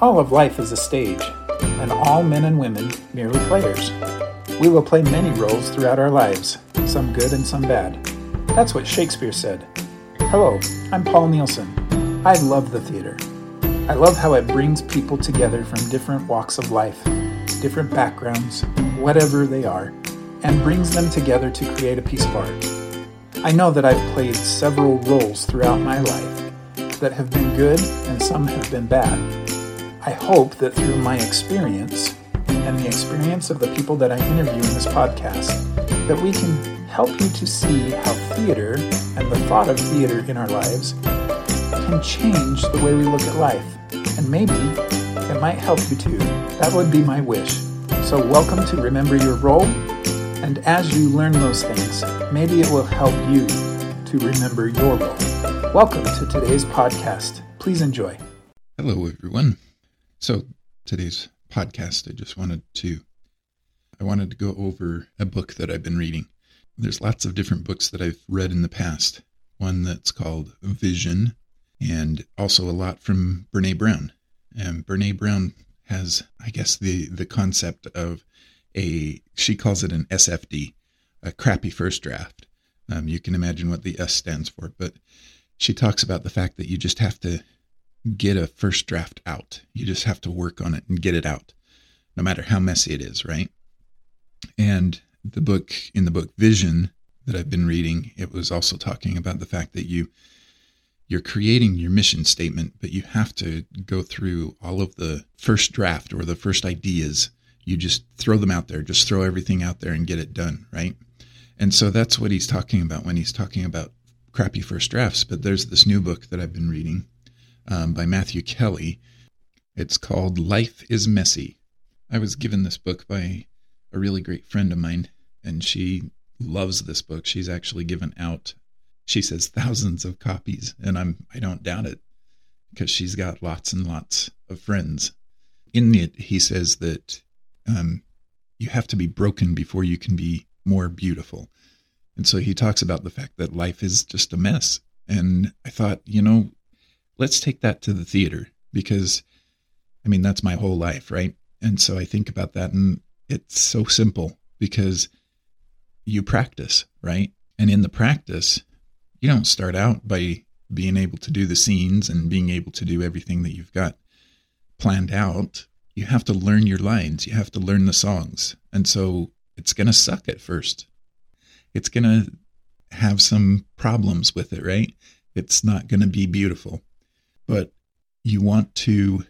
All of life is a stage, and all men and women merely players. We will play many roles throughout our lives, some good and some bad. That's what Shakespeare said. Hello, I'm Paul Nielsen. I love the theater. I love how it brings people together from different walks of life, different backgrounds, whatever they are, and brings them together to create a piece of art. I know that I've played several roles throughout my life that have been good and some have been bad. I hope that through my experience and the experience of the people that I interview in this podcast, that we can help you to see how theater and the thought of theater in our lives can change the way we look at life. And maybe it might help you too. That would be my wish. So, welcome to Remember Your Role. And as you learn those things, maybe it will help you to remember your role. Welcome to today's podcast. Please enjoy. Hello, everyone. So, today's podcast, I just wanted to I wanted to go over a book that I've been reading. There's lots of different books that I've read in the past. One that's called Vision, and also a lot from Brene Brown. And Brene Brown has, I guess, the the concept of a she calls it an SFD, a crappy first draft. Um, you can imagine what the S stands for, but she talks about the fact that you just have to get a first draft out. You just have to work on it and get it out, no matter how messy it is, right? And the book, in the book Vision that I've been reading, it was also talking about the fact that you you're creating your mission statement, but you have to go through all of the first draft or the first ideas. You just throw them out there, just throw everything out there and get it done, right? And so that's what he's talking about when he's talking about crappy first drafts. But there's this new book that I've been reading um, by Matthew Kelly. It's called Life is Messy. I was given this book by a really great friend of mine, and she loves this book. She's actually given out, she says, thousands of copies, and I'm I don't doubt it because she's got lots and lots of friends. In it, he says that um, you have to be broken before you can be more beautiful. And so he talks about the fact that life is just a mess. And I thought, you know, let's take that to the theater because, I mean, that's my whole life, right? And so I think about that and it's so simple because you practice, right? And in the practice, you don't start out by being able to do the scenes and being able to do everything that you've got planned out. You have to learn your lines, you have to learn the songs. And so it's going to suck at first. It's going to have some problems with it, right? It's not going to be beautiful. But you want to,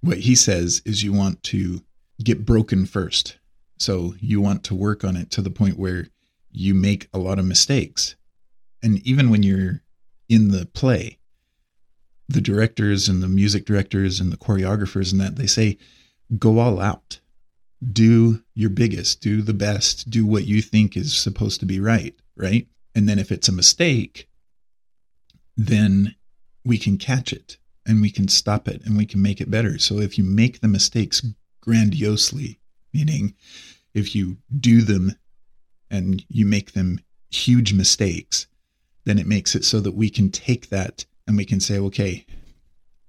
what he says is you want to get broken first. So you want to work on it to the point where you make a lot of mistakes. And even when you're in the play, the directors and the music directors and the choreographers and that, they say, go all out do your biggest, do the best, do what you think is supposed to be right, right? And then if it's a mistake, then we can catch it and we can stop it and we can make it better. So if you make the mistakes grandiosely, meaning if you do them and you make them huge mistakes, then it makes it so that we can take that and we can say, okay,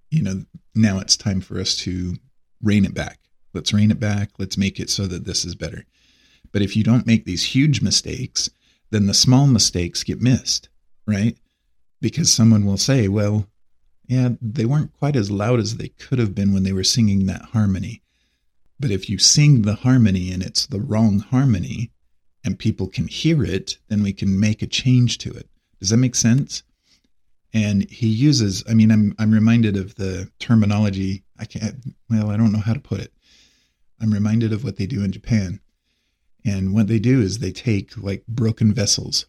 you know, now it's time for us to rein it back Let's rein it back. Let's make it so that this is better. But if you don't make these huge mistakes, then the small mistakes get missed, right? Because someone will say, well, yeah, they weren't quite as loud as they could have been when they were singing that harmony. But if you sing the harmony and it's the wrong harmony and people can hear it, then we can make a change to it. Does that make sense? And he uses, I mean, I'm, I'm reminded of the terminology. I can't, well, I don't know how to put it. I'm reminded of what they do in Japan. And what they do is they take like broken vessels.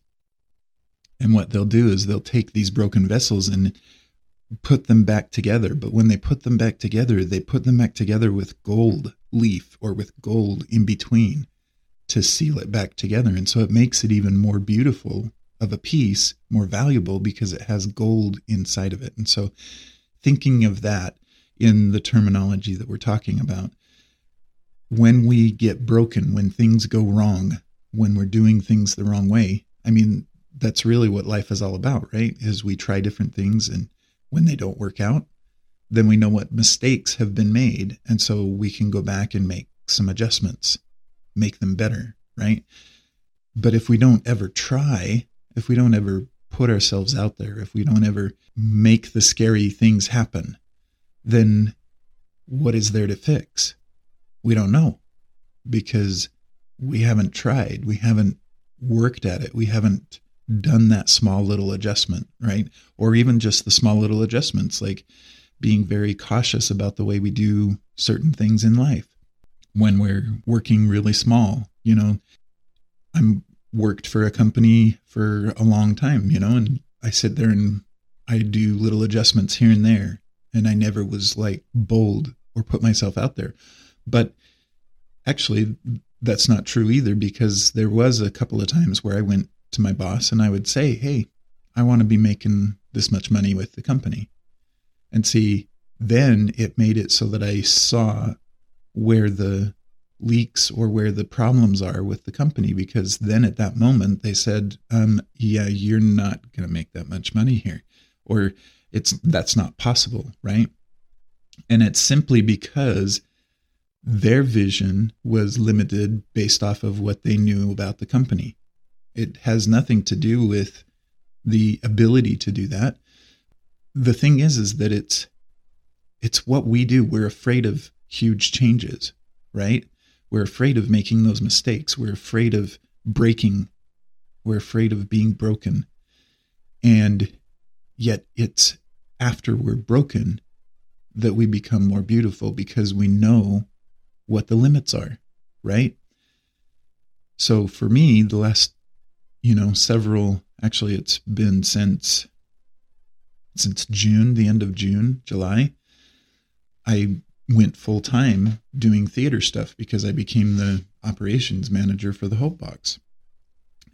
And what they'll do is they'll take these broken vessels and put them back together. But when they put them back together, they put them back together with gold leaf or with gold in between to seal it back together. And so it makes it even more beautiful of a piece, more valuable because it has gold inside of it. And so thinking of that in the terminology that we're talking about, when we get broken, when things go wrong, when we're doing things the wrong way, I mean, that's really what life is all about, right? Is we try different things and when they don't work out, then we know what mistakes have been made. And so we can go back and make some adjustments, make them better, right? But if we don't ever try, if we don't ever put ourselves out there, if we don't ever make the scary things happen, then what is there to fix? We don't know because we haven't tried. We haven't worked at it. We haven't done that small little adjustment, right? Or even just the small little adjustments, like being very cautious about the way we do certain things in life when we're working really small. You know, I'm worked for a company for a long time, you know, and I sit there and I do little adjustments here and there. And I never was like bold or put myself out there. But actually, that's not true either because there was a couple of times where I went to my boss and I would say, Hey, I want to be making this much money with the company. And see, then it made it so that I saw where the leaks or where the problems are with the company because then at that moment they said um, yeah you're not going to make that much money here or it's that's not possible right and it's simply because their vision was limited based off of what they knew about the company it has nothing to do with the ability to do that the thing is is that it's it's what we do we're afraid of huge changes right we're afraid of making those mistakes. We're afraid of breaking. We're afraid of being broken. And yet it's after we're broken that we become more beautiful because we know what the limits are, right? So for me, the last, you know, several, actually, it's been since since June, the end of June, July, I went full time doing theater stuff because I became the operations manager for the Hope Box.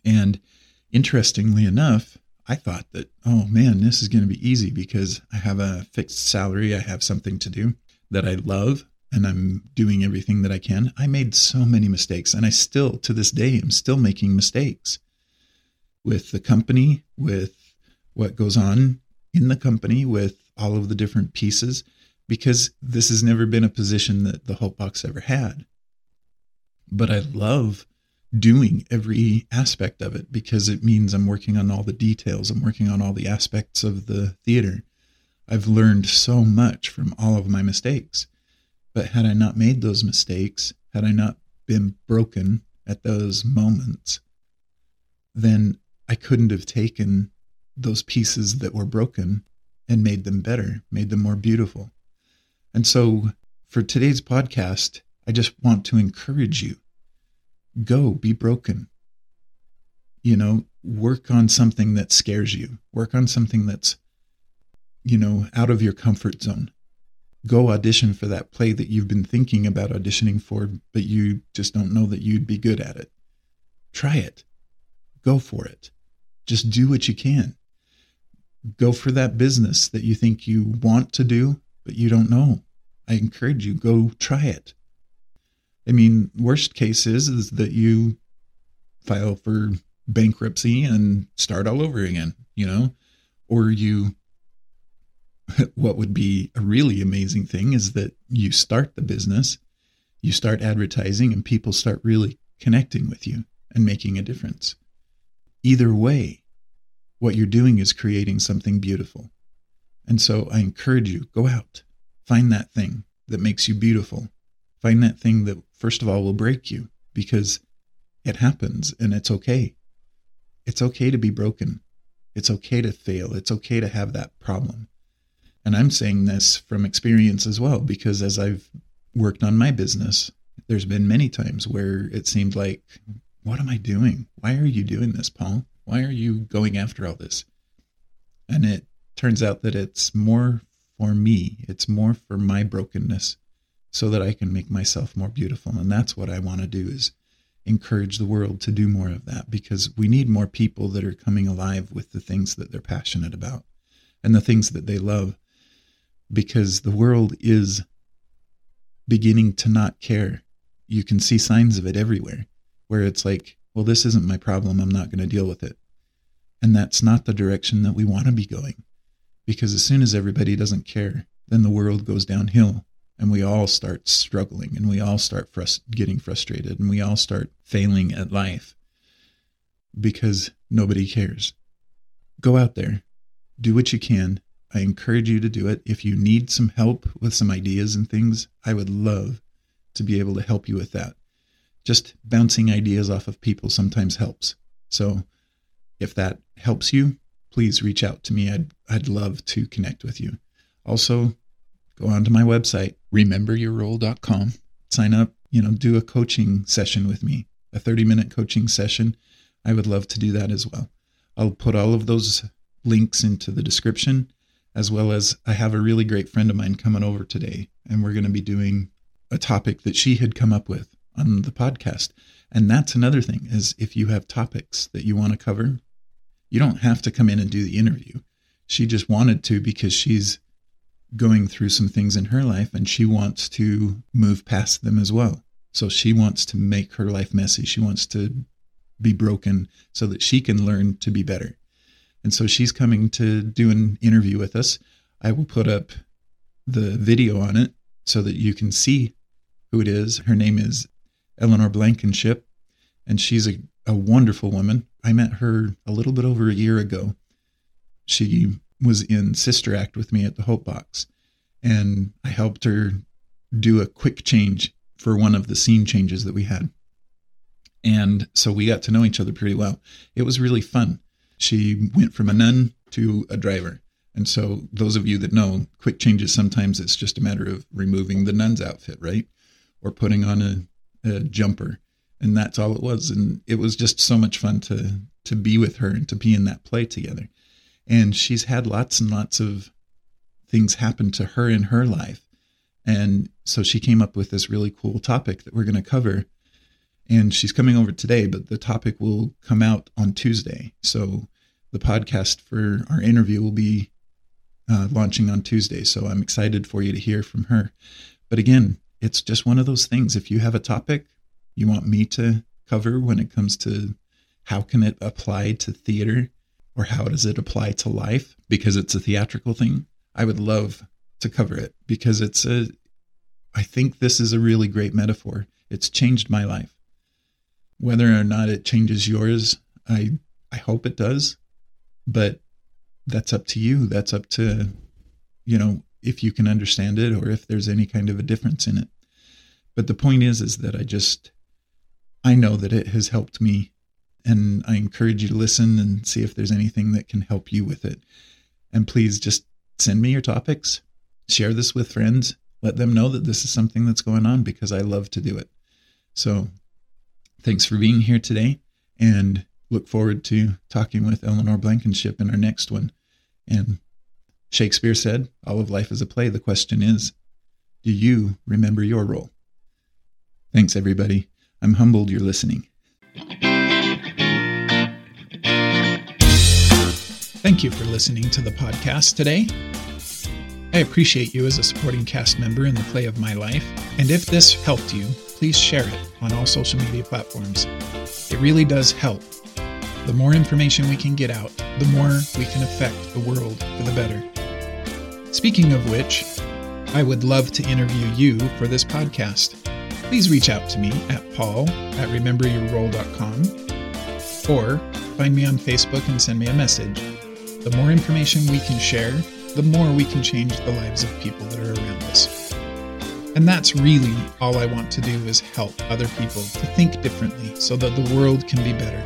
And interestingly enough, I thought that, oh man, this is going to be easy because I have a fixed salary, I have something to do that I love, and I'm doing everything that I can. I made so many mistakes, and I still, to this day, am still making mistakes with the company, with what goes on in the company, with all of the different pieces because this has never been a position that the Hope Box ever had. But I love doing every aspect of it because it means I'm working on all the details, I'm working on all the aspects of the theater. I've learned so much from all of my mistakes. But had I not made those mistakes, had I not been broken at those moments, then I couldn't have taken those pieces that were broken and made them better, made them more beautiful. And so for today's podcast, I just want to encourage you go be broken. You know, work on something that scares you, work on something that's, you know, out of your comfort zone. Go audition for that play that you've been thinking about auditioning for, but you just don't know that you'd be good at it. Try it. Go for it. Just do what you can. Go for that business that you think you want to do but you don't know. I encourage you go try it. I mean, worst case is is that you file for bankruptcy and start all over again, you know? Or you what would be a really amazing thing is that you start the business, you start advertising and people start really connecting with you and making a difference. Either way, what you're doing is creating something beautiful. And so I encourage you go out, find that thing that makes you beautiful. Find that thing that, first of all, will break you because it happens and it's okay. It's okay to be broken. It's okay to fail. It's okay to have that problem. And I'm saying this from experience as well because as I've worked on my business, there's been many times where it seemed like, what am I doing? Why are you doing this, Paul? Why are you going after all this? And it turns out that it's more for me, it's more for my brokenness so that I can make myself more beautiful. And that's what I want to do is encourage the world to do more of that because we need more people that are coming alive with the things that they're passionate about and the things that they love because the world is beginning to not care. You can see signs of it everywhere where it's like, well, this isn't my problem. I'm not going to deal with it. And that's not the direction that we want to be going because as soon as everybody doesn't care, then the world goes downhill and we all start struggling and we all start getting frustrated and we all start failing at life because nobody cares. Go out there, do what you can. I encourage you to do it. If you need some help with some ideas and things, I would love to be able to help you with that. Just bouncing ideas off of people sometimes helps. So if that helps you, please reach out to me. I'd, I'd love to connect with you. Also, go onto my website, rememberyourrole.com, sign up, you know, do a coaching session with me, a 30 minute coaching session. I would love to do that as well. I'll put all of those links into the description, as well as I have a really great friend of mine coming over today, and we're going to be doing a topic that she had come up with on the podcast. And that's another thing is if you have topics that you want to cover, you don't have to come in and do the interview. She just wanted to because she's going through some things in her life and she wants to move past them as well. So she wants to make her life messy. She wants to be broken so that she can learn to be better. And so she's coming to do an interview with us. I will put up the video on it so that you can see who it is. Her name is Elinor Blankenship, and she's a, a wonderful woman. I met her a little bit over a year ago. She was in Sister Act with me at the Hope Box, and I helped her do a quick change for one of the scene changes that we had. And so we got to know each other pretty well. It was really fun. She went from a nun to a driver. And so, those of you that know quick changes, sometimes it's just a matter of removing the nun's outfit, right? Or putting on a, a jumper. And that's all it was. And it was just so much fun to, to be with her and to be in that play together. And she's had lots and lots of things happen to her in her life. And so she came up with this really cool topic that we're going to cover. And she's coming over today, but the topic will come out on Tuesday. So the podcast for our interview will be uh, launching on Tuesday. So I'm excited for you to hear from her. But again, it's just one of those things. If you have a topic you want me to cover when it comes to how can it apply to theater or how does it apply to life because it's a theatrical thing, I would love to cover it because it's a I think this is a really great metaphor. It's changed my life. Whether or not it changes yours, I I hope it does, but that's up to you. That's up to you know if you can understand it or if there's any kind of a difference in it. But the point is is that I just I know that it has helped me and I encourage you to listen and see if there's anything that can help you with it. And please just send me your topics, share this with friends, let them know that this is something that's going on because I love to do it. So thanks for being here today and look forward to talking with Elinor Blankenship in our next one. And Shakespeare said, All of life is a play. The question is, do you remember your role? Thanks, everybody. I'm humbled you're listening. Thank you for listening to the podcast today. I appreciate you as a supporting cast member in the play of my life, and if this helped you, please share it on all social media platforms. It really does help. The more information we can get out, the more we can affect the world for the better. Speaking of which, I would love to interview you for this podcast. Please reach out to me at paul at rememberyourrole.com or find me on Facebook and send me a message. The more information we can share, the more we can change the lives of people that are around us. And that's really all I want to do is help other people to think differently so that the world can be better.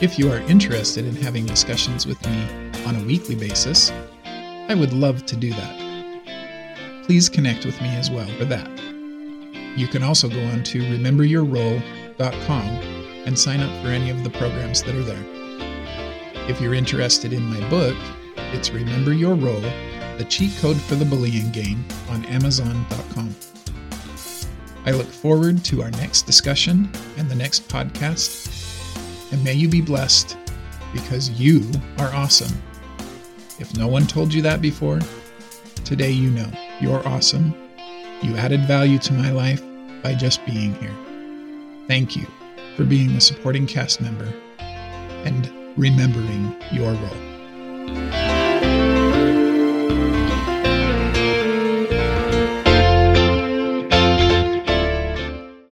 If you are interested in having discussions with me on a weekly basis, I would love to do that. Please connect with me as well for that. You can also go on to rememberyourrole.com and sign up for any of the programs that are there. If you're interested in my book, it's Remember Your Role The Cheat Code for the Bullying Game on Amazon.com. I look forward to our next discussion and the next podcast. And may you be blessed because you are awesome. If no one told you that before, today you know you're awesome. You added value to my life by just being here. Thank you for being a supporting cast member and remembering your role.